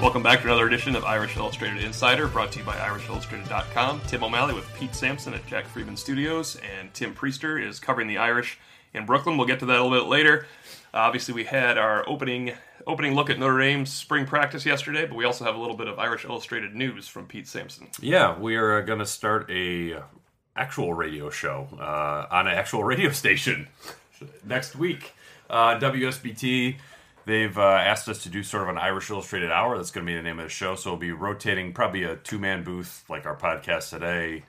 Welcome back to another edition of Irish Illustrated Insider, brought to you by IrishIllustrated.com. Tim O'Malley with Pete Sampson at Jack Freeman Studios, and Tim Priester is covering the Irish in Brooklyn. We'll get to that a little bit later. Uh, obviously, we had our opening opening look at Notre Dame's spring practice yesterday, but we also have a little bit of Irish Illustrated news from Pete Sampson. Yeah, we are going to start a actual radio show uh, on an actual radio station next week. Uh, WSBT, they've uh, asked us to do sort of an Irish Illustrated hour. That's going to be the name of the show. So we'll be rotating probably a two man booth like our podcast today.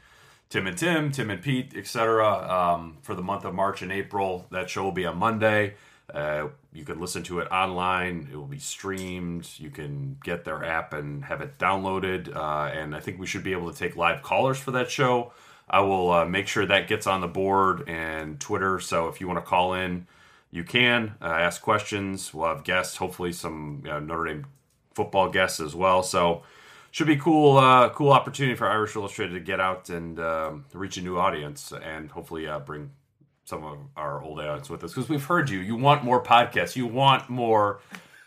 Tim and Tim, Tim and Pete, etc. Um, for the month of March and April. That show will be on Monday. Uh, you can listen to it online. It will be streamed. You can get their app and have it downloaded. Uh, and I think we should be able to take live callers for that show. I will uh, make sure that gets on the board and Twitter. So if you want to call in, you can uh, ask questions. We'll have guests, hopefully some you know, Notre Dame football guests as well. So should be cool, uh, cool opportunity for Irish Illustrated to get out and um, reach a new audience and hopefully uh, bring some of our old audience with us because we've heard you. You want more podcasts. You want more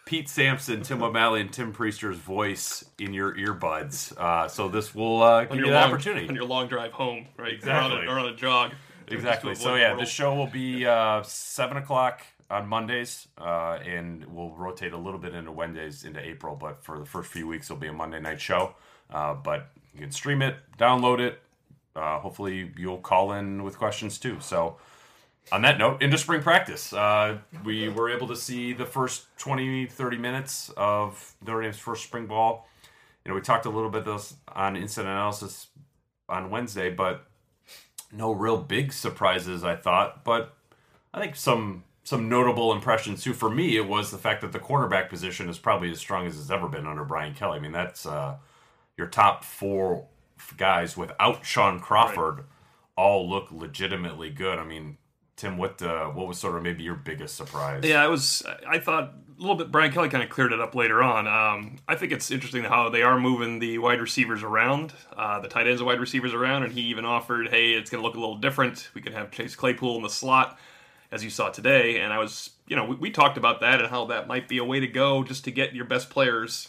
Pete Sampson, Tim O'Malley, and Tim Priester's voice in your earbuds. Uh, so this will uh, give you an long, opportunity on your long drive home, right? Exactly. Or on a, or on a jog. Exactly. So yeah, the show will be uh, seven o'clock on Mondays, uh, and we'll rotate a little bit into Wednesdays into April. But for the first few weeks, it'll be a Monday night show. Uh, but you can stream it, download it. Uh, hopefully, you'll call in with questions too. So. On that note, into spring practice, uh, we were able to see the first 20, 30 minutes of Notre Dame's first spring ball. You know, we talked a little bit this on instant analysis on Wednesday, but no real big surprises I thought, but I think some some notable impressions too. For me, it was the fact that the cornerback position is probably as strong as it's ever been under Brian Kelly. I mean, that's uh, your top four guys without Shaun Crawford all look legitimately good. I mean, Tim, what uh, what was sort of maybe your biggest surprise? Yeah, it was. I thought a little bit. Brian Kelly kind of cleared it up later on. Um, I think it's interesting how they are moving the wide receivers around, uh, the tight ends and wide receivers around, and he even offered, "Hey, it's going to look a little different. We could have Chase Claypool in the slot, as you saw today." And I was, you know, we, we talked about that and how that might be a way to go just to get your best players.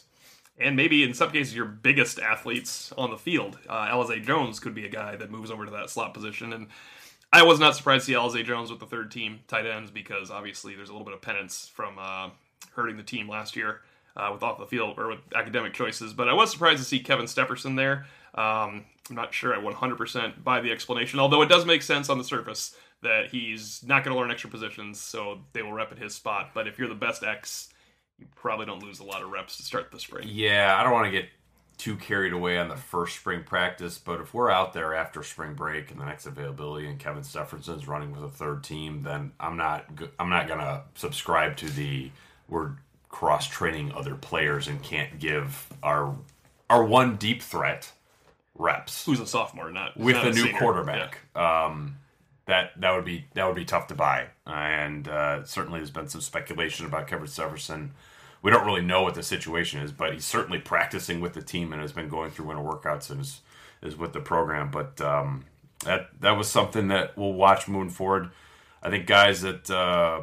And maybe in some cases your biggest athletes on the field. Uh, Alize Jones could be a guy that moves over to that slot position, and I was not surprised to see Alize Jones with the third team tight ends because obviously there's a little bit of penance from uh, hurting the team last year uh, with off the field or with academic choices. But I was surprised to see Kevin Stepherson there. Um, I'm not sure I 100% buy the explanation, although it does make sense on the surface that he's not going to learn extra positions, so they will rep at his spot. But if you're the best X, you probably don't lose a lot of reps to start the spring. Yeah, I don't want to get too carried away on the first spring practice, but if we're out there after spring break and the next availability and Kevin Stepherson's running with a third team, then I'm not I'm not gonna subscribe to the we're cross training other players and can't give our our one deep threat reps Who's a sophomore, not with not a new senior. quarterback. Um, that that would be that would be tough to buy, and uh, certainly there's been some speculation about Kevin Stepherson. We don't really know what the situation is, but he's certainly practicing with the team and has been going through winter workouts and is is with the program. But um, that that was something that we'll watch moving forward. I think guys that uh,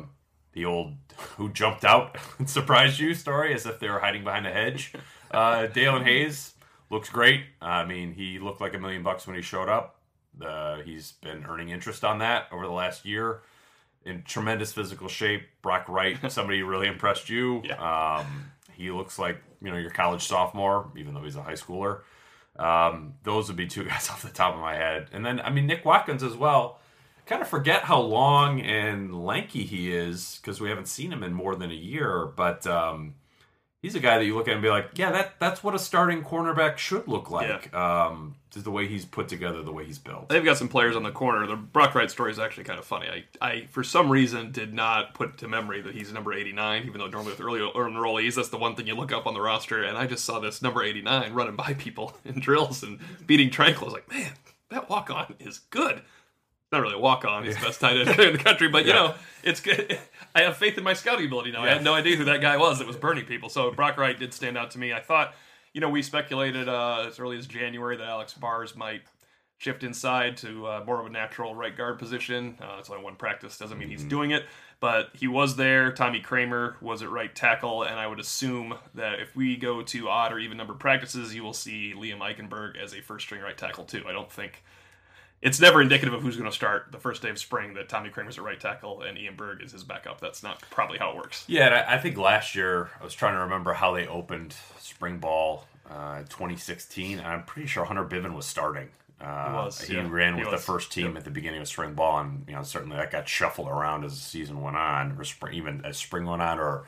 the old who jumped out and surprised you story as if they were hiding behind a hedge. Uh, Daelin Hayes looks great. I mean, he looked like a million bucks when he showed up. Uh, he's been earning interest on that over the last year. In tremendous physical shape. Brock Wright, somebody who really impressed you. Um, he looks like you know your college sophomore, even though he's a high schooler. Um, those would be two guys off the top of my head. And then I mean Nick Watkins as well. Kind of forget how long and lanky he is because we haven't seen him in more than a year. But um, he's a guy that you look at and be like, yeah, that that's what a starting cornerback should look like. Um, just the way he's put together, the way he's built. They've got some players on the corner. The Brock Wright story is actually kind of funny. I, I, for some reason, did not put to memory that he's number 89, even though normally with early enrollees, that's the one thing you look up on the roster. And I just saw this number 89 running by people in drills and beating Tranquill. I was like, man, that walk on is good. Not really a walk on. He's the best tight end in the country, but you Yeah. know, it's good. I have faith in my scouting ability now. I had no idea who that guy was that was burning people. So Brock Wright did stand out to me. I thought, you know, we speculated uh, as early as January that Alex Bars might shift inside to uh, more of a natural right guard position. Uh, it's only one practice, doesn't mean he's Mm-hmm. doing it, but he was there. Tommy Kraemer was at right tackle, and I would assume that if we go to odd or even number practices, you will see Liam Eichenberg as a first string right tackle too. I don't think it's never indicative of who's going to start the first day of spring that Tommy Kraemer's at right tackle and Eichenberg is his backup. That's not probably how it works. Yeah, and I, I think last year I was trying to remember how they opened spring ball uh, 2016, and I'm pretty sure Hunter Bivin was starting. Uh, He was, he yeah. ran with the first team at the beginning of spring ball, and you know certainly that got shuffled around as the season went on, or spring, even as spring went on, or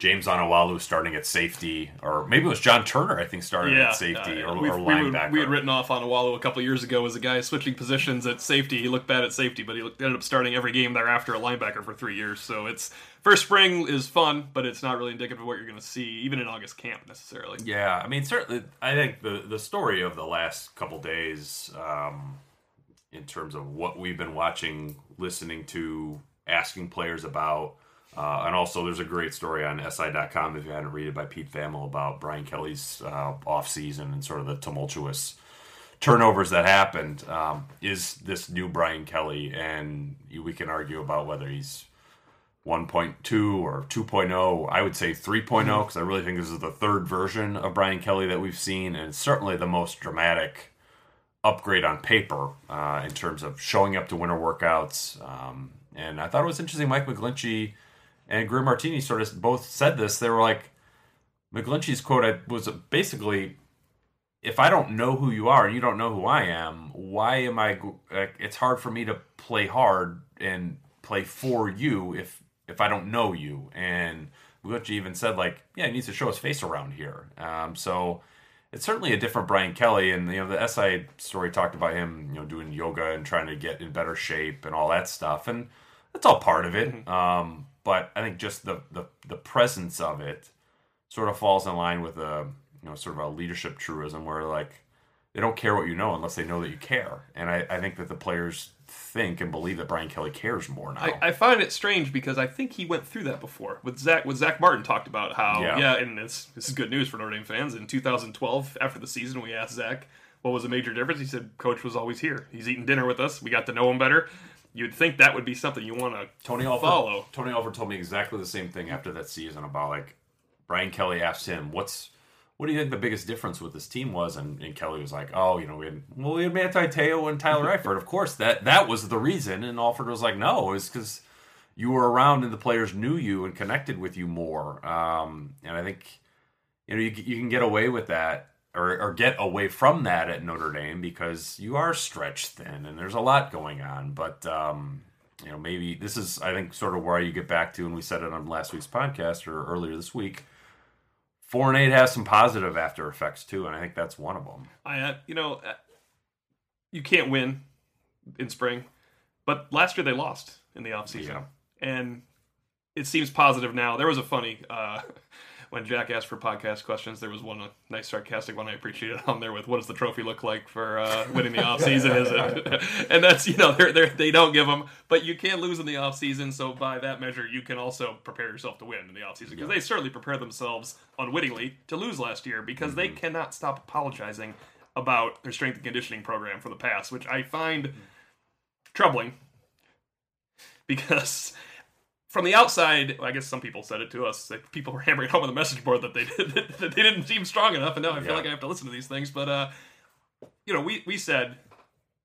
James Onwualu starting at safety, or maybe it was John Turner I think started at safety uh, or, or we, were- linebacker. we had written off Onwualu a couple years ago as a guy switching positions at safety. He looked bad at safety, but he looked, ended up starting every game thereafter at linebacker for three years. So it's first spring is fun, but it's not really indicative of what you're going to see even in August camp necessarily. Yeah, I mean, certainly, I think the the story of the last couple days, um, in terms of what we've been watching, listening to, asking players about, uh, and also there's a great story on SI.com if you hadn't read it by Pete Thamel about Brian Kelly's uh, off season and sort of the tumultuous turnovers that happened. Um, is this new Brian Kelly, and we can argue about whether he's 1.2 or 2.0. I would say 3.0 because I really think this is the third version of Brian Kelly that we've seen, and certainly the most dramatic upgrade on paper uh, in terms of showing up to winter workouts. Um, and I thought it was interesting. Mike McGlinchey and Greer Martini sort of both said this. They were like, McGlinchey's quote was basically, "If I don't know who you are and you don't know who I am, why am I? Like, it's hard for me to play hard and play for you if if I don't know you." And McGlinchey even said, like, "Yeah, he needs to show his face around here." Um, so it's certainly a different Brian Kelly, and you know the SI story talked about him, you know, doing yoga and trying to get in better shape and all that stuff, and that's all part of it. Um, but I think just the, the the presence of it sort of falls in line with a you know sort of a leadership truism where like they don't care what you know unless they know that you care, and I, I think that the players think and believe that Brian Kelly cares more now. I, I find it strange because I think he went through that before with Zach. With Zach Martin talked about how Yeah. yeah, and this this is good news for Notre Dame fans. In 2012, after the season, we asked Zach what was the major difference. He said, "Coach was always here. He's eating dinner with us. We got to know him better." You'd think that would be something you want to Tony Alford, follow. Tony Alford told me exactly the same thing after that season about like Brian Kelly asked him, "What's what do you think the biggest difference with this team was?" And, and Kelly was like, "Oh, you know, we had well, we had Manti Te'o and Tyler Eifert. Of course, that that was the reason." And Alford was like, "No, it's because you were around and the players knew you and connected with you more." Um, and I think you know you, you can get away with that. Or, or get away from that at Notre Dame because you are stretched thin and there's a lot going on. But um, you know, maybe this is, I think, sort of where you get back to, and we said it on last week's podcast or earlier this week. Four and eight has some positive after effects too, and I think that's one of them. I, uh, you know, uh, you can't win in spring, but last year they lost in the offseason. Yeah. And it seems positive now. There was a funny, uh, when Jack asked for podcast questions, there was one, a nice sarcastic one I appreciated on there with, what does the trophy look like for uh, winning the offseason? Is it? and that's, you know, they're, they're, they don't give them, but you can lose in the offseason. So by that measure, you can also prepare yourself to win in the offseason because they certainly prepare themselves unwittingly to lose last year because they cannot stop apologizing about their strength and conditioning program for the past, which I find troubling because from the outside, I guess some people said it to us. Like people were hammering home on the message board that they did, that they didn't seem strong enough, and now I feel Yeah. like I have to listen to these things. But uh, you know, we we said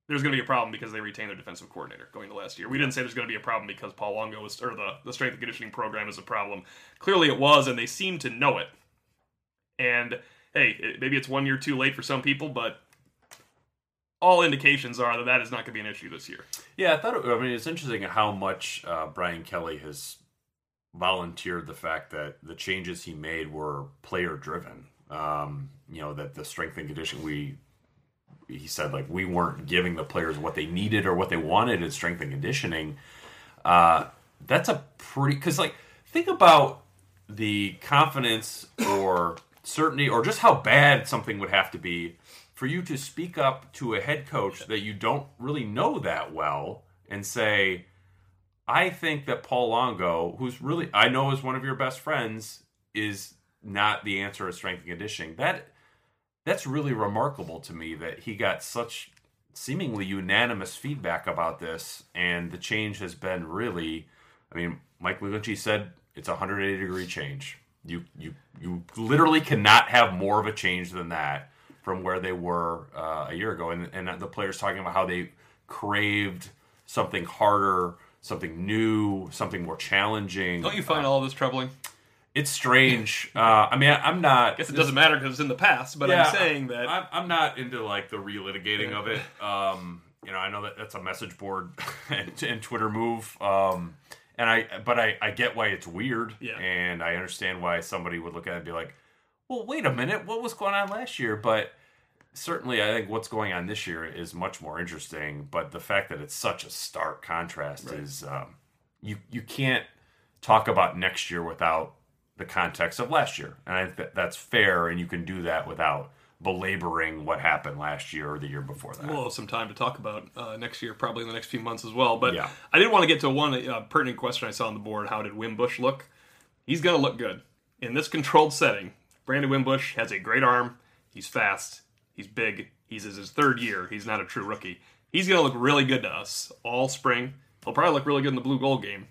there's going to be a problem because they retained their defensive coordinator going to last year. We didn't say there's going to be a problem because Paul Longo was or the the strength and conditioning program is a problem. Clearly, it was, and they seem to know it. And hey, it, maybe it's one year too late for some people, but all indications are that that is not going to be an issue this year. Yeah, I thought. It, I mean, it's interesting how much uh, Brian Kelly has volunteered the fact that the changes he made were player driven. Um, you know that the strength and condition we. He said like we weren't giving the players what they needed or what they wanted in strength and conditioning. Uh, that's a pretty because like think about the confidence or certainty or just how bad something would have to be for you to speak up to a head coach that you don't really know that well and say, I think that Paul Longo, who's really I know is one of your best friends, is not the answer at strength and conditioning. That that's really remarkable to me that he got such seemingly unanimous feedback about this, and the change has been really. I mean, Mike McGlinchey said it's a 180 degree change. You you you literally cannot have more of a change than that from where they were uh, a year ago, and and the players talking about how they craved something harder, something new, something more challenging. Don't you find all this troubling? It's strange. Uh, I mean, I'm not. I guess it doesn't matter because it's in the past, but Yeah, I'm saying that I'm, I'm not into like the relitigating of it. Um, you know, I know that that's a message board and, and Twitter move. Um, and I, but I, I get why it's weird, Yeah. and I understand why somebody would look at it and be like, "Well, wait a minute, what was going on last year?" But certainly, I think what's going on this year is much more interesting. But the fact that it's such a stark contrast Right. is, um, you you can't talk about next year without the context of last year, and I think that that's fair, and you can do that without belaboring what happened last year or the year before that. we'll have some time to talk about uh, next year, probably in the next few months as well. But Yeah. I did want to get to one uh, pertinent question I saw on the board. How did Wimbush look? He's going to look good in this controlled setting. Brandon Wimbush has a great arm. He's fast. He's big. He's in his third year. He's not a true rookie. He's going to look really good to us all spring. He'll probably look really good in the blue gold game,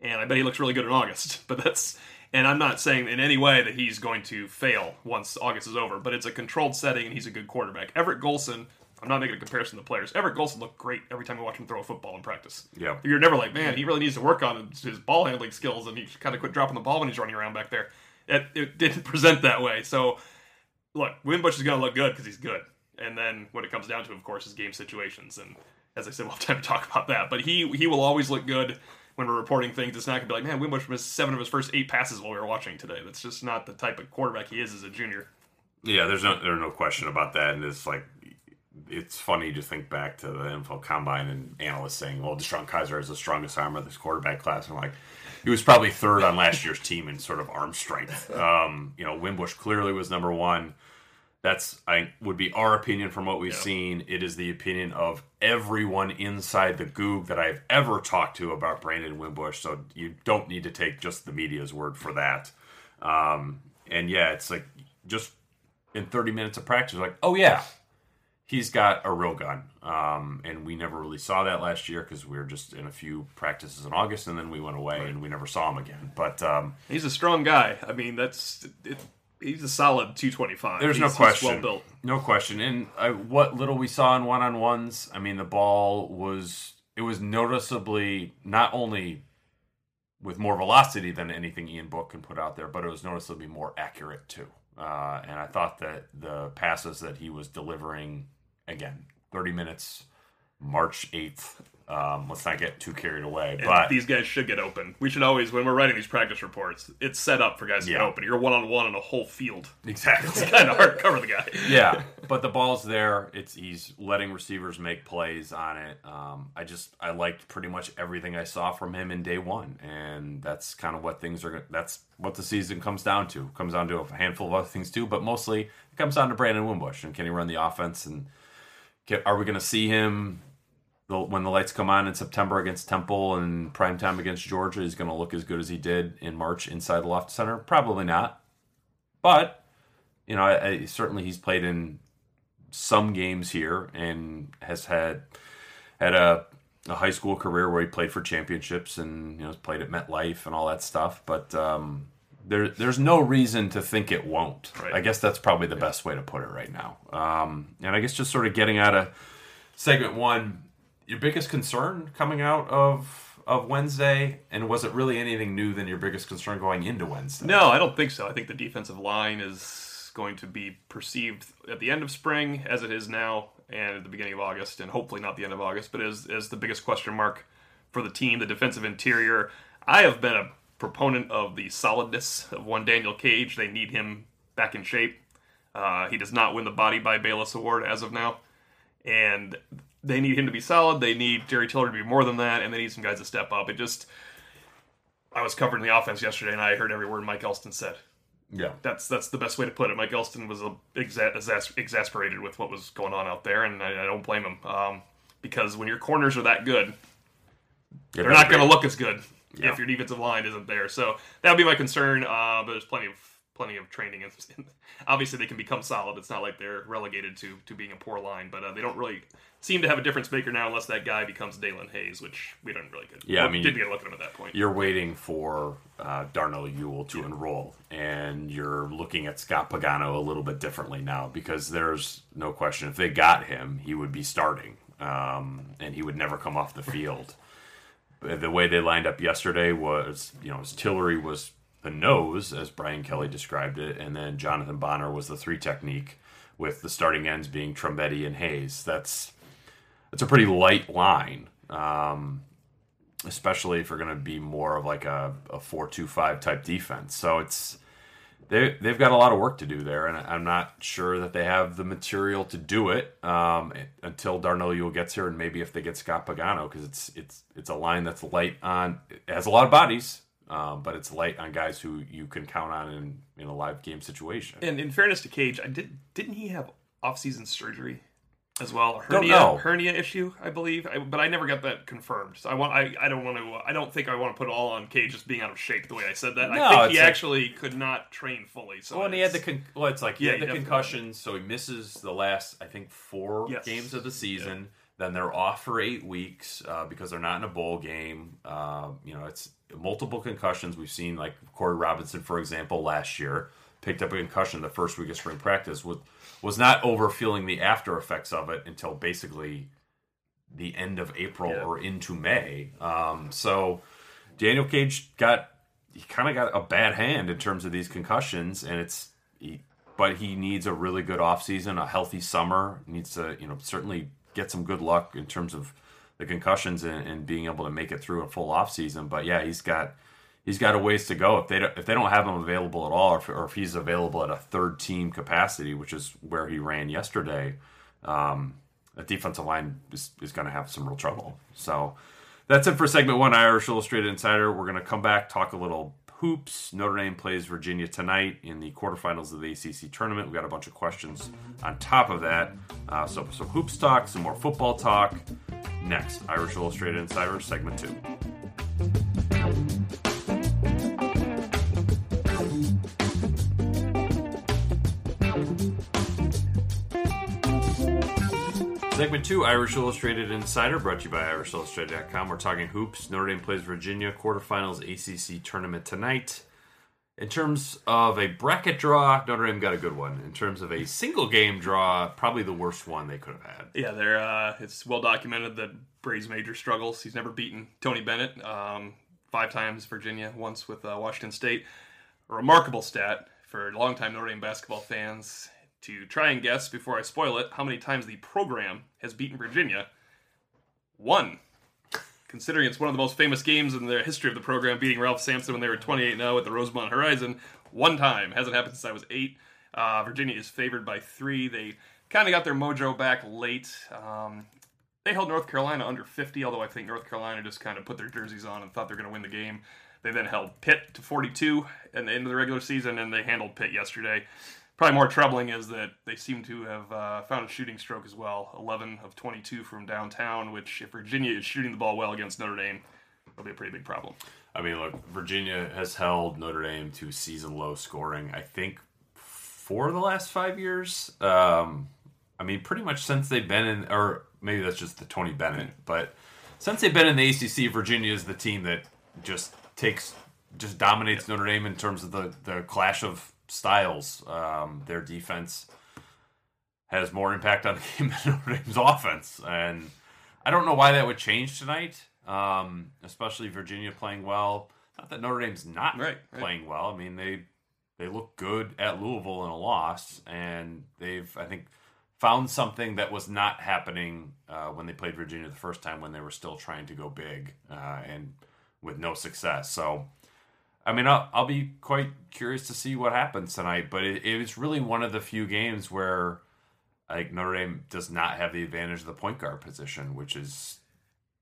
and I bet he looks really good in August. But that's and I'm not saying in any way that he's going to fail once August is over. But it's a controlled setting, and he's a good quarterback. Everett Golson. I'm not making a comparison to players. Everett Golson looked great every time I watched him throw a football in practice. Yeah. You're never like, man, he really needs to work on his, ball handling skills, and he kind of quit dropping the ball when he's running around back there. It, it didn't present that way. So, look, Wimbush is going to look good because he's good. And then what it comes down to, of course, is game situations. And as I said, we'll have time to talk about that. But he he will always look good when we're reporting things. It's not going to be like, man, Wimbush missed seven of his first eight passes while we were watching today. That's just not the type of quarterback he is as a junior. Yeah, there's no there's no question about that, and it's like it's funny to think back to the NFL Combine and analysts saying, "Well, DeShone Kizer has the strongest arm of this quarterback class," and I'm like he was probably third on last year's team in sort of arm strength. Um, you know, Wimbush clearly was number one. That's I would be our opinion from what we've Yeah. seen. It is the opinion of everyone inside the Gug that I've ever talked to about Brandon Wimbush. So you don't need to take just the media's word for that. Um, and yeah, it's like just in 30 minutes of practice, like, oh yeah, he's got a real gun. Um, and we never really saw that last year because we were just in a few practices in August, and then we went away and we never saw him again. But um, He's a strong guy. I mean, that's it, he's a solid 225. There's no He's- he's question. well built. No question. And I, what little we saw in one on ones, I mean, the ball was it was noticeably not only with more velocity than anything Ian Book can put out there, but it was noticeably more accurate too. Uh, and I thought that the passes that he was delivering, again, 30 minutes, March 8th. Um, let's not get too carried away, And but these guys should get open. We should always, when we're writing these practice reports, it's set up for guys to get open. You're one on one on a whole field. exactly. It's kind of hard to cover the guy. yeah, but the ball's there. It's he's letting receivers make plays on it. Um, I just I liked pretty much everything I saw from him in day one, and that's kind of what things are. That's what the season comes down to. Comes down to a handful of other things too, but mostly it comes down to Brandon Wimbush and can he run the offense and are we going to see him when the lights come on in September against Temple and prime time against Georgia? He's going to look as good as he did in March inside the Loftus Center. Probably not, but you know, I, I, certainly he's played in some games here and has had had a, a high school career where he played for championships and you know played at MetLife and all that stuff. But um, there there's no reason to think it won't. Right. I guess that's probably the best way to put it right now. Um, and I guess just sort of getting out of segment one, your biggest concern coming out of of Wednesday, and was it really anything new than your biggest concern going into Wednesday? No, I don't think so. I think the defensive line is going to be perceived at the end of spring as it is now and at the beginning of August, and hopefully not the end of August, but as, as the biggest question mark for the team, the defensive interior. I have been a proponent of the solidness of one Daniel Cage. They need him back in shape. Uh, he does not win the Body by Bayless Award as of now. And they need him to be solid. They need Jerry Tillery to be more than that, and they need some guys to step up. It just, I was covering the offense yesterday, and I heard every word Mike Elston said. Yeah. That's that's the best way to put it. Mike Elston was exa- exas- exasperated with what was going on out there, and I, I don't blame him um, because when your corners are that good, they're not going to look as good Yeah. if your defensive line isn't there. So that would be my concern. Uh, but there's plenty of plenty of training. And obviously, they can become solid. It's not like they're relegated to to being a poor line, but uh, they don't really seem to have a difference maker now, unless that guy becomes Daelin Hayes, which we don't really get. Yeah, I mean, didn't get a look at him at that point. You're waiting for uh, Darnell Ewell to enroll, and you're looking at Scott Pagano a little bit differently now because there's no question if they got him, he would be starting, um, and he would never come off the field. The way they lined up yesterday was, you know, Tillery was the nose, as Brian Kelly described it, and then Jonathan Bonner was the three technique, with the starting ends being Trumbetti and Hayes. That's that's a pretty light line, um, especially if you're going to be more of like a, a four-two-five type defense. So it's they they've got a lot of work to do there, and I'm not sure that they have the material to do it um, until Darnell Ewell gets here, and maybe if they get Scott Pagano, because it's it's it's a line that's light on has a lot of bodies. Um, but it's light on guys who you can count on in, in a live game situation. And in fairness to Cage, I did didn't he have off-season surgery as well? A Don't hernia know. hernia issue, I believe. I, but I never got that confirmed. So I want I, I don't want to I don't think I want to put it all on Cage just being out of shape the way I said that. No, I think he like- actually could not train fully. So Well, and he had the con- well, it's like he Yeah, had the definitely- concussions, so he misses the last I think four Yes. games of the season. Then they're off for eight weeks uh, because they're not in a bowl game. Uh, you know, it's multiple concussions. We've seen like Corey Robinson, for example, last year picked up a concussion the first week of spring practice. Was was not over feeling the after effects of it until basically the end of April Yeah. or into May. Um, so Daniel Cage got he kind of got a bad hand in terms of these concussions, and it's he, but he needs a really good offseason, a healthy summer. He needs to you know certainly get some good luck in terms of the concussions and, and being able to make it through a full offseason. But yeah, he's got he's got a ways to go if they don't, if they don't have him available at all, or if, or if he's available at a third team capacity, which is where he ran yesterday. Um, the defensive line is, is going to have some real trouble. So that's it for segment one, Irish Illustrated Insider. We're going to come back, talk a little hoops. Notre Dame plays Virginia tonight in the quarterfinals of the ACC tournament. We got a bunch of questions on top of that. Uh, so some hoops talk, some more football talk. Next, Irish Illustrated Insider, segment two. Segment two, Irish Illustrated Insider, brought to you by IrishIllustrated.com. We're talking hoops. Notre Dame plays Virginia quarterfinals ACC tournament tonight. In terms of a bracket draw, Notre Dame got a good one. In terms of a single game draw, probably the worst one they could have had. Yeah, they're uh, it's well documented that Brey's major struggles. He's never beaten Tony Bennett. Um, five times Virginia, once with uh, Washington State. A remarkable stat for longtime Notre Dame basketball fans to try and guess before I spoil it how many times the program has beaten Virginia. One. Considering it's one of the most famous games in the history of the program, beating Ralph Sampson when they were 28 0 at the Rosemont Horizon, one time. Hasn't happened since I was eight. Uh, Virginia is favored by three. They kind of got their mojo back late. Um, they held North Carolina under 50, although I think North Carolina just kind of put their jerseys on and thought they're going to win the game. They then held Pitt to 42 at the end of the regular season, and they handled Pitt yesterday. Probably more troubling is that they seem to have uh, found a shooting stroke as well 11 of 22 from downtown, which, if Virginia is shooting the ball well against Notre Dame, it'll be a pretty big problem. I mean, look, Virginia has held Notre Dame to season low scoring, I think, for the last five years. Um, I mean, pretty much since they've been in, or maybe that's just the Tony Bennett, but since they've been in the ACC, Virginia is the team that just takes, just dominates Notre Dame in terms of the, the clash of styles. Um, their defense has more impact on the game than Notre Dame's offense. And I don't know why that would change tonight, um, especially Virginia playing well. Not that Notre Dame's not Right, right. playing well. I mean, they they look good at Louisville in a loss, and they've I think found something that was not happening uh, when they played Virginia the first time when they were still trying to go big uh, and with no success. So. I mean, I'll, I'll be quite curious to see what happens tonight, but it, it was really one of the few games where like Notre Dame does not have the advantage of the point guard position, which is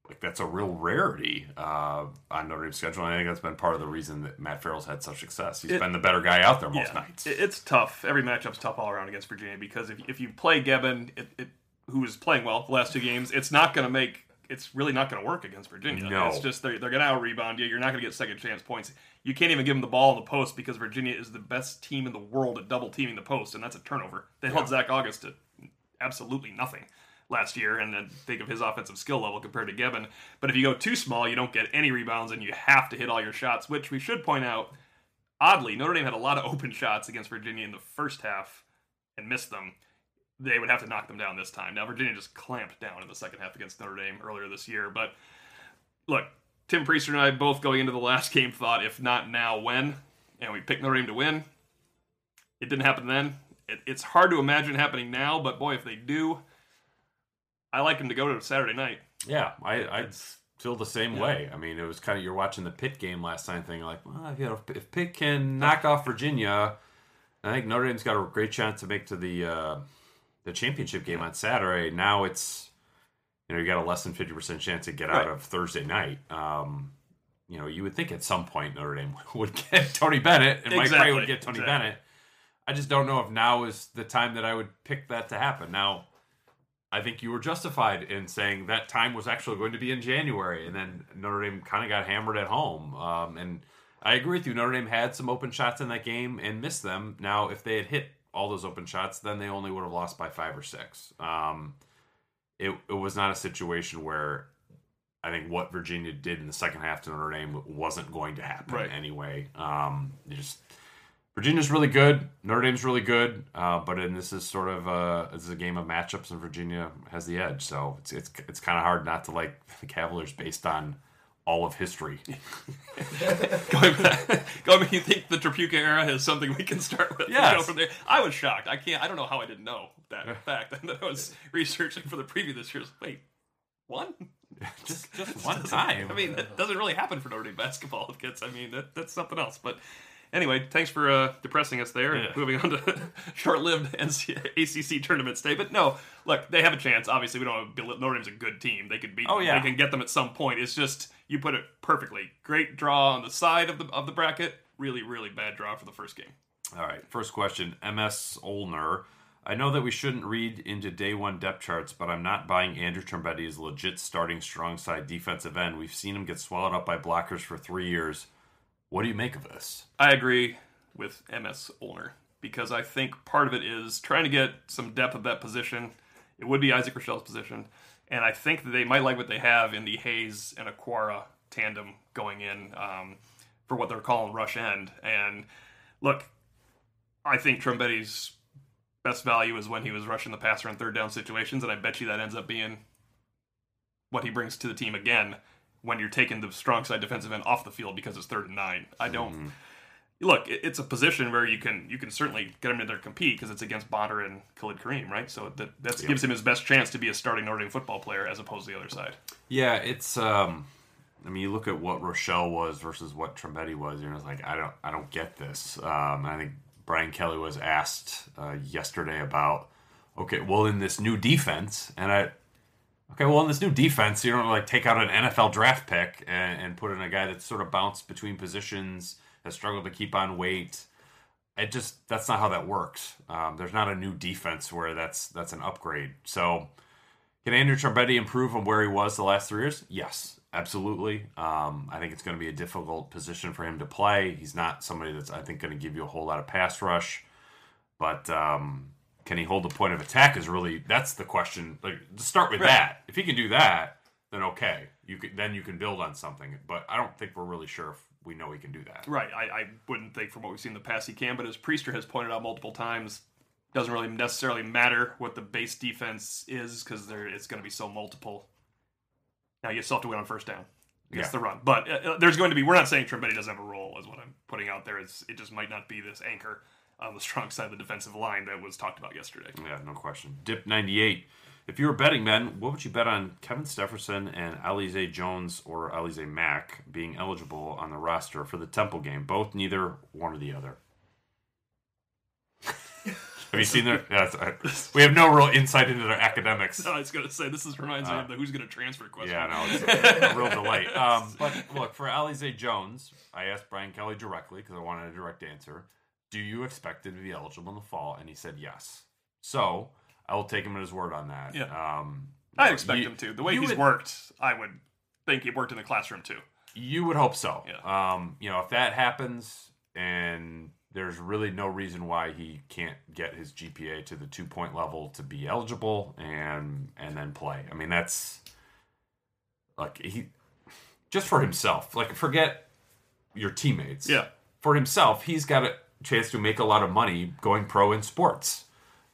like that's a real rarity uh, on Notre Dame's schedule. And I think that's been part of the reason that Matt Farrell's had such success. He's It- been the better guy out there most Yeah, nights. it's tough. Every matchup's tough all around against Virginia because if, if you play Geben, it, it, who is playing well the last two games, it's not going to make it's really not going to work against Virginia. No. It's just they're, they're going to out rebound you. You're not going to get second chance points. You can't even give them the ball in the post because Virginia is the best team in the world at double teaming the post, and that's a turnover. They held Zach Auguste to absolutely nothing last year, and then think of his offensive skill level compared to Geben. But if you go too small, you don't get any rebounds, and you have to hit all your shots. Which we should point out, oddly, Notre Dame had a lot of open shots against Virginia in the first half and missed them. They would have to knock them down this time. Now Virginia just clamped down in the second half against Notre Dame earlier this year, but look, Tim Priester and I both going into the last game thought, if not now, when? And we picked Notre Dame to win. It didn't happen then. It, it's hard to imagine happening now, but boy, if they do, I like them to go to Saturday night. Yeah, I I feel the same way. I mean, it was kind of you're watching the Pitt game last night, thing like, well, you know, if, if Pitt can knock off Virginia, I think Notre Dame's got a great chance to make to the uh, the championship game on Saturday. Now it's you know you got a less than fifty percent chance to get out Right. of Thursday night. Um, you know, you would think at some point Notre Dame would get Tony Bennett, and Mike Brey would get Tony exactly. Bennett. I just don't know if now is the time that I would pick that to happen. Now, I think you were justified in saying that time was actually going to be in January, and then Notre Dame kind of got hammered at home. Um, and I agree with you. Notre Dame had some open shots in that game and missed them. Now, if they had hit all those open shots, then they only would have lost by five or six. Um, it, it was not a situation where I think what Virginia did in the second half to Notre Dame wasn't going to happen Right. anyway. Um, you just Virginia's really good. Notre Dame's really good, uh, but and this is sort of a, this is a game of matchups, and Virginia has the edge. So it's it's it's kind of hard not to like the Cavaliers based on all of history. going back, going back, you think the Tripucka era is something we can start with? Yeah. From there. I was shocked. I can't. I don't know how I didn't know that fact. And I was researching for the preview this year. I was like, Wait, one? just just one time. I mean, that doesn't really happen for Notre Dame basketball kids. I mean, that, that's something else. But anyway, thanks for uh, depressing us there Yeah. moving on to short-lived ACC tournament stay. But no, look, they have a chance. Obviously, we don't have Notre Dame's a good team. They could beat. Oh, them. yeah. they can get them at some point. It's just you put it perfectly. Great draw on the side of the of the bracket. Really, really bad draw for the first game. All right, first question. MS Olner. I know that we shouldn't read into day one depth charts, but I'm not buying Andrew Trumbetti as legit starting strong side defensive end. We've seen him get swallowed up by blockers for three years. What do you make of this? I agree with MS Olner because I think part of it is trying to get some depth at that position. It would be Isaac Rochelle's position, and I think that they might like what they have in the Hayes and Okwara tandem going in um, for what they're calling rush end. And look, I think Trumbetti's best value is when he was rushing the passer in third down situations, and I bet you that ends up being what he brings to the team again when you're taking the strong side defensive end off the field because it's third and nine. I don't look. it- It's a position where you can you can certainly get him in there compete because it's against Bonner and Khalid Kareem, right? So that that gives him his best chance to be a starting Notre Dame football player as opposed to the other side. Yeah, it's. um I mean, you look at what Rochelle was versus what Trumbetti was, and it's like I don't, I don't get this. Um, I think Brian Kelly was asked uh, yesterday about, okay, well, in this new defense, and I, okay, well, in this new defense, you don't like take out an NFL draft pick and, and put in a guy that's sort of bounced between positions, has struggled to keep on weight. It just that's not how that works. Um, there's not a new defense where that's that's an upgrade. So. Can Andrew Trumbetti improve from where he was the last three years? Yes, absolutely. Um, I think it's going to be a difficult position for him to play. He's not somebody that's I think going to give you a whole lot of pass rush, but um, can he hold the point of attack? Is really that's the question. Like to start with Right. that. If he can do that, then okay, you can then you can build on something. But I don't think we're really sure if we know he can do that. Right. I, I wouldn't think from what we've seen in the past he can, but as Priester has pointed out multiple times, doesn't really necessarily matter what the base defense is because there it's going to be so multiple. Now you still have to win on first down against Yeah. the run, but uh, uh, there's going to be. We're not saying Trumbetti doesn't have a role, is what I'm putting out there. It's, it just might not be this anchor on the strong side of the defensive line that was talked about yesterday. Yeah, no question. Dip ninety eight. If you were betting men, what would you bet on Kevin Stepherson and Alize Jones or Alize Mack being eligible on the roster for the Temple game? Both, neither, one or the other. Have you seen their? Yeah, I- we have no real insight into their academics. No, I was going to say this is reminds me of the who's going to transfer question. Uh, Yeah, no, it's a, a real delight. Um, but look, for Alize Jones, I asked Brian Kelly directly because I wanted a direct answer. Do you expect him to be eligible in the fall? And he said yes. So I will take him at his word on that. Yeah. Um, I expect You- him to. The way he's would- worked, I would think he worked in the classroom too. You would hope so. Yeah. Um, you know, if that happens and there's really no reason why he can't get his GPA to the two point level to be eligible and and then play. I mean, that's like he just for himself. Like forget your teammates. Yeah. For himself, he's got a chance to make a lot of money going pro in sports,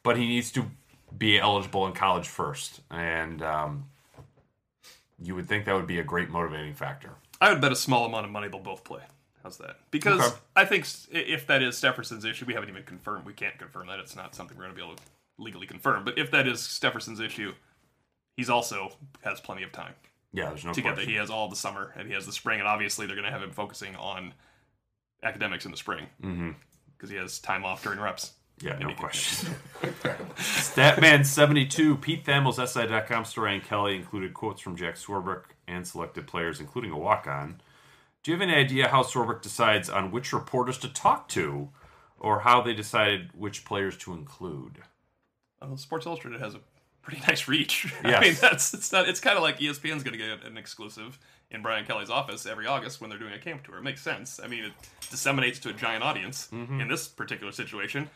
but he needs to be eligible in college first. And um, you would think that would be a great motivating factor. I would bet a small amount of money they'll both play. How's that? Because Okay. I think if that is Stepherson's issue, we haven't even confirmed. We can't confirm that. It's not something we're going to be able to legally confirm. But if that is Stepherson's issue, he's also has plenty of time Yeah, there's no to get that. He has all the summer and he has the spring, and obviously they're going to have him focusing on academics in the spring hmm because he has time off during reps. Yeah, no Maybe- question. Statman72, Pete Thamel's SI.com story and Kelly included quotes from Jack Swarbrick and selected players, including a walk on. Do you have any idea how Swarbrick decides on which reporters to talk to or how they decided which players to include? Well, Sports Illustrated has a pretty nice reach. Yes. I mean, that's it's not. It's kind of like ESPN's going to get an exclusive in Brian Kelly's office every August when they're doing a camp tour. It makes sense. I mean, it disseminates to a giant audience. Mm-hmm. In this particular situation,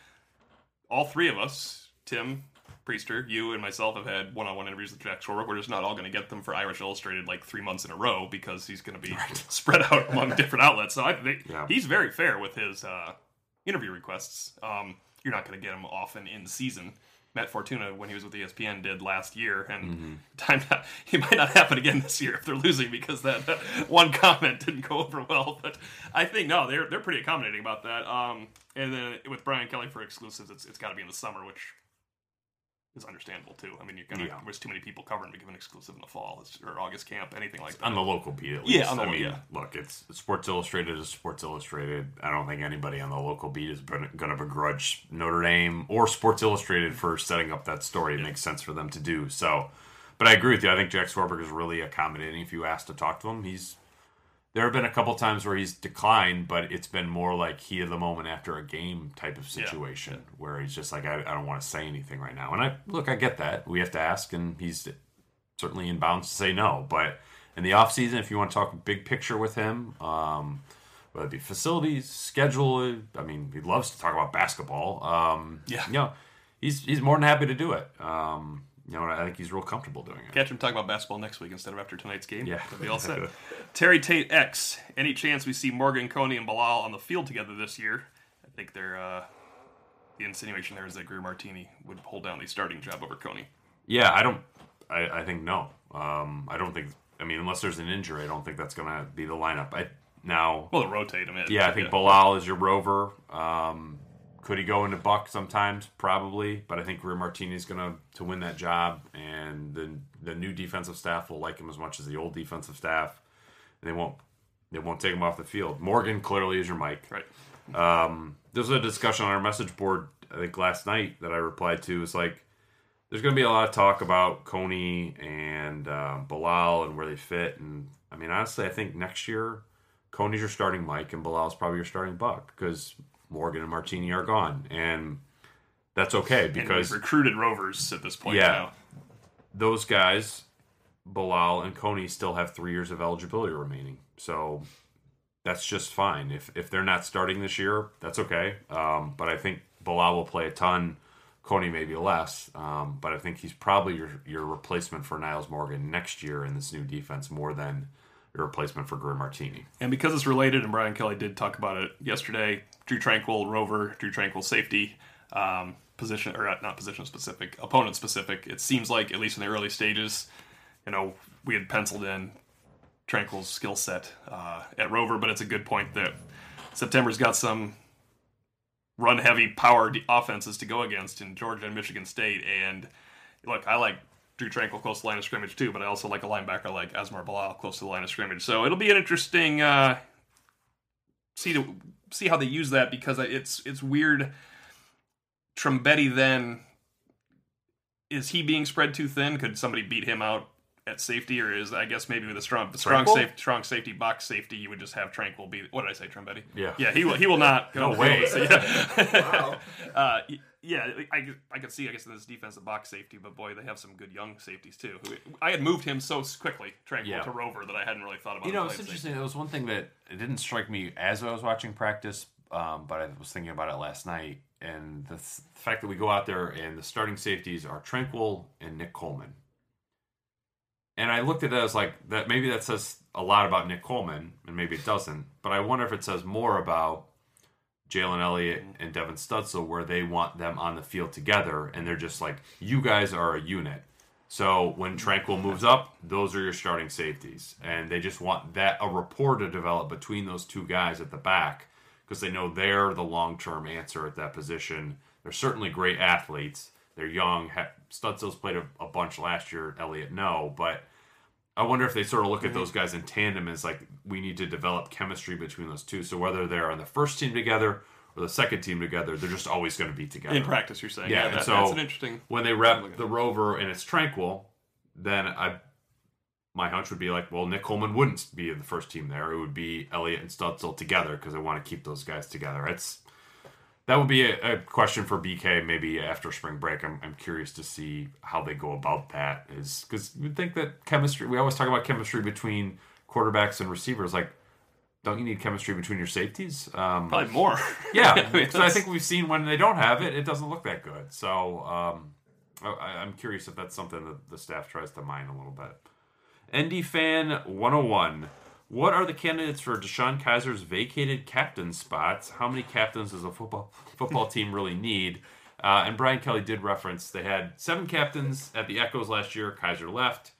all three of us, Tim, Priester, you, and myself, have had one-on-one interviews with Jack Swarbrick. We're just not all going to get them for Irish Illustrated like three months in a row because he's going to be spread out among different outlets. So I think Yeah. he's very fair with his uh, interview requests. Um, you're not going to get him often in season. Matt Fortuna, when he was with ESPN, did last year, and time not, it might not happen again this year if they're losing because that uh, one comment didn't go over well. But I think no, they're they're pretty accommodating about that. Um, and then with Brian Kelly for exclusives, it's it's got to be in the summer, which is understandable too. I mean, you're gonna Yeah. there's too many people covering to give an exclusive in the fall it's, or August camp, anything like that. On the local beat, at Yeah, least. on the I mean, yeah. look, it's Sports Illustrated is Sports Illustrated. I don't think anybody on the local beat is going to begrudge Notre Dame or Sports Illustrated for setting up that story. It makes sense for them to do so. But I agree with you. I think Jack Swarbrick is really accommodating. If you ask to talk to him, he's there have been a couple times where he's declined, but it's been more like heat of the moment after a game type of situation where he's just like, I, I don't want to say anything right now. And I look, I get that. We have to ask, and he's certainly in bounds to say no. But in the off season, if you want to talk big picture with him, um, whether it be facilities, schedule, I mean, he loves to talk about basketball. Um, Yeah. you know, he's he's more than happy to do it. Um, you know, I think he's real comfortable doing it. Catch him talking about basketball next week instead of after tonight's game. Yeah. That'd be all set. Terry Tate X. Any chance we see Morgan, Coney, and Bilal on the field together this year? I think they're, uh, the insinuation there is that Greer Martini would hold down the starting job over Coney. Yeah, I don't. I, I think no. Um, I don't think. I mean, unless there's an injury, I don't think that's going to be the lineup. I now. Well, rotate him in. Yeah, I think Bilal is your rover. Um, could he go into Buck sometimes? Probably, but I think Greer Martini is going to to win that job, and the the new defensive staff will like him as much as the old defensive staff. They won't they won't take him off the field. Morgan clearly is your Mike. Right. Um, there was a discussion on our message board I think last night that I replied to. It's like there's going to be a lot of talk about Coney and uh, Bilal and where they fit, and I mean honestly, I think next year Coney's your starting Mike and Bilal's probably your starting Buck because Morgan and Martini are gone, and that's okay because recruited Rovers at this point Yeah. now. those guys, Bilal and Coney, still have three years of eligibility remaining. So that's just fine. If if they're not starting this year, that's okay. Um, but I think Bilal will play a ton. Coney maybe less, um, but I think he's probably your your replacement for Nyles Morgan next year in this new defense more than your replacement for Greer Martini. And because it's related, and Brian Kelly did talk about it yesterday, Drue Tranquill, Rover, Drue Tranquill safety, um, position, or not position specific, opponent specific. It seems like, at least in the early stages, you know, we had penciled in Tranquill's skill set uh, at Rover, but it's a good point that September's got some run heavy power offenses to go against in Georgia and Michigan State. And look, I like Drue Tranquill close to the line of scrimmage too, but I also like a linebacker like Asmar Bilal close to the line of scrimmage. So it'll be an interesting uh, see to see how they use that because it's it's weird. Trumbetti then is he being spread too thin? Could somebody beat him out at safety, or is I guess maybe with a strong strong safe strong safety box safety, you would just have Tranquill be what did I say, Trumbetti? Yeah. Yeah, he will he will not go No way. So, yeah. Wow. uh, yeah, I, I could see, I guess, in this defensive box safety, but boy, they have some good young safeties too. I had moved him so quickly, Tranquill Yeah. to Rover, that I hadn't really thought about. You know, it's interesting. It was one thing that it didn't strike me as I was watching practice, um, but I was thinking about it last night. And the, th- fact that we go out there and the starting safeties are Tranquill and Nick Coleman. And I looked at it as like that. Maybe that says a lot about Nick Coleman, and maybe it doesn't. But I wonder if it says more about Jalen Elliott and Devin Studstill, where they want them on the field together, and they're just like, you guys are a unit. So when Tranquill moves up, those are your starting safeties, and they just want that a rapport to develop between those two guys at the back because they know they're the long term answer at that position. They're certainly great athletes. They're young. Studstill's played a, a bunch last year. Elliott, no, but I wonder if they sort of look at those guys in tandem as like we need to develop chemistry between those two. So whether they're on the first team together or the second team together, they're just always going to be together. in practice. You're saying, Yeah, yeah, that, so that's an interesting. when they rep the rover and it's Tranquill, then I my hunch would be like, well, Nick Coleman wouldn't be in the first team there. It would be Elliott and Studstill together because I want to keep those guys together. It's that would be a, a question for BK maybe after spring break. I'm, I'm curious to see how they go about that. Is because you think that chemistry. We always talk about chemistry between quarterbacks and receivers. Like, don't you need chemistry between your safeties? Um, Probably more. yeah, I mean, so I think we've seen when they don't have it, it doesn't look that good. So um, I, I'm curious if that's something that the staff tries to mine a little bit. ND Fan 101. What are the candidates for DeShone Kizer's vacated captain spots? How many captains does a football football team really need? Uh, and Brian Kelly did reference they had seven captains at the Echoes last year. Kaiser left,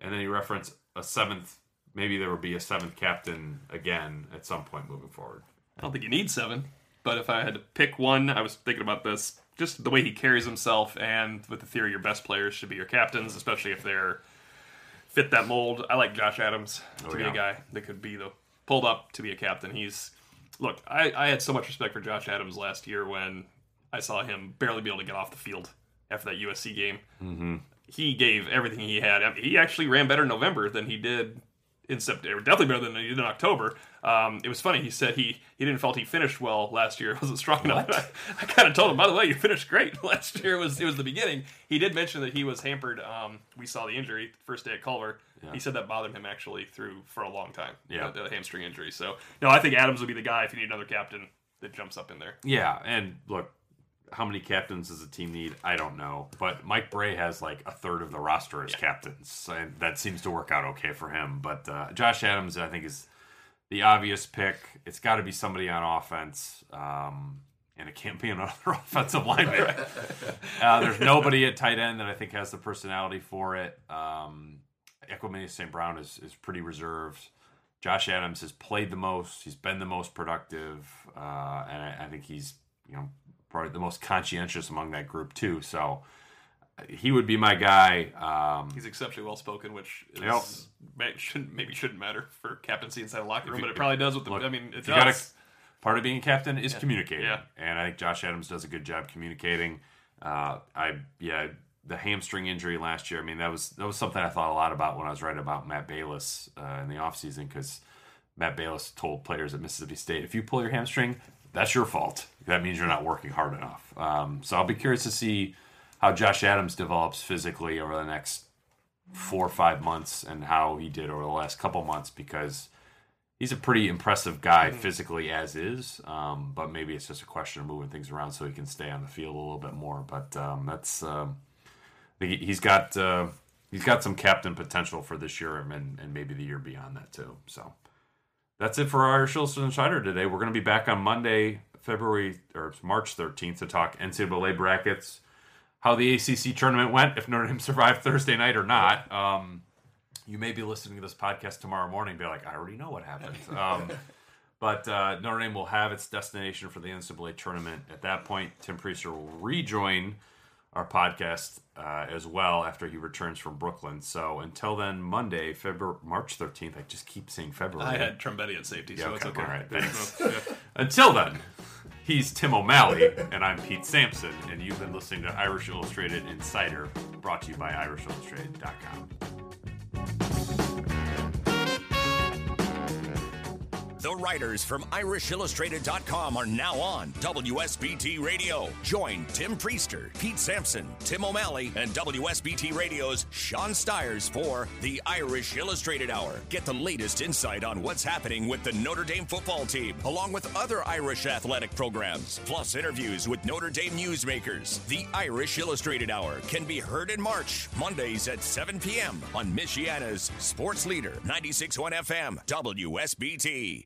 and then he referenced a seventh. Maybe there will be a seventh captain again at some point moving forward. I don't think you need seven, but if I had to pick one, I was thinking about this. Just the way he carries himself, and with the theory, your best players should be your captains, especially if they're fit that mold. I like Josh Adams to Oh, be yeah. a guy that could be the pulled up to be a captain. He's look, I, I had so much respect for Josh Adams last year when I saw him barely be able to get off the field after that USC game. Mm-hmm. He gave everything he had. He actually ran better in November than he did in September. Definitely better than he did in October. Um, it was funny. He said he he didn't felt he finished well last year. It wasn't strong enough. I, I kind of told him, by the way, you finished great last year. It was it was the beginning. He did mention that he was hampered. Um, we saw the injury first day at Culver. He said that bothered him actually through for a long time. Yeah. the, the hamstring injury. So no, I think Adams would be the guy if you need another captain that jumps up in there. Yeah, and look, how many captains does a team need? I don't know, but Mike Brey has like a third of the roster as captains, and that seems to work out okay for him. But uh, Josh Adams, I think, is the obvious pick. It's got to be somebody on offense. Um, and it can't be another offensive lineman. uh, there's nobody at tight end that I think has the personality for it. Um, Equanimeous St. Brown is, is pretty reserved. Josh Adams has played the most. He's been the most productive, uh, and I, I think he's you know probably the most conscientious among that group too. So he would be my guy. Um, He's exceptionally well spoken, which is, Yep. may, shouldn't maybe shouldn't matter for captaincy inside a locker room, you- but it probably does with the. look, I mean, it if you gotta- does. part of being a captain is communicating, Yeah. and I think Josh Adams does a good job communicating. Uh, I yeah, the hamstring injury last year. I mean, that was that was something I thought a lot about when I was writing about Matt Balis uh, in the offseason because Matt Balis told players at Mississippi State, if you pull your hamstring, that's your fault. That means you're not working hard enough. Um, so I'll be curious to see how Josh Adams develops physically over the next four or five months and how he did over the last couple months because he's a pretty impressive guy physically as is. Um, but maybe it's just a question of moving things around so he can stay on the field a little bit more. But um, that's um, he's got uh, he's got some captain potential for this year and, and maybe the year beyond that too. So that's it for our Irish Illustrated Insider today. We're going to be back on Monday, February or March 13th to talk NCAA brackets, how the ACC tournament went, if Notre Dame survived Thursday night or not. Um, you may be listening to this podcast tomorrow morning and be like, I already know what happened. Um, but uh, Notre Dame will have its destination for the NCAA tournament. At that point, Tim Prister will rejoin our podcast uh, as well after he returns from Brooklyn. So until then, Monday, February March 13th. I just keep saying February. I had Trumbetti at safety, so Yeah, it's okay, okay. all right, thanks. no- yeah. Until then, he's Tim O'Malley, and I'm Pete Sampson, and you've been listening to Irish Illustrated Insider, brought to you by IrishIllustrated.com. The writers from IrishIllustrated.com are now on WSBT Radio. Join Tim Prister, Pete Sampson, Tim O'Malley, and WSBT Radio's Sean Stires for the Irish Illustrated Hour. Get the latest insight on what's happening with the Notre Dame football team, along with other Irish athletic programs, plus interviews with Notre Dame newsmakers. The Irish Illustrated Hour can be heard in March, Mondays at 7 p.m. on Michiana's Sports Leader 96.1 FM, WSBT.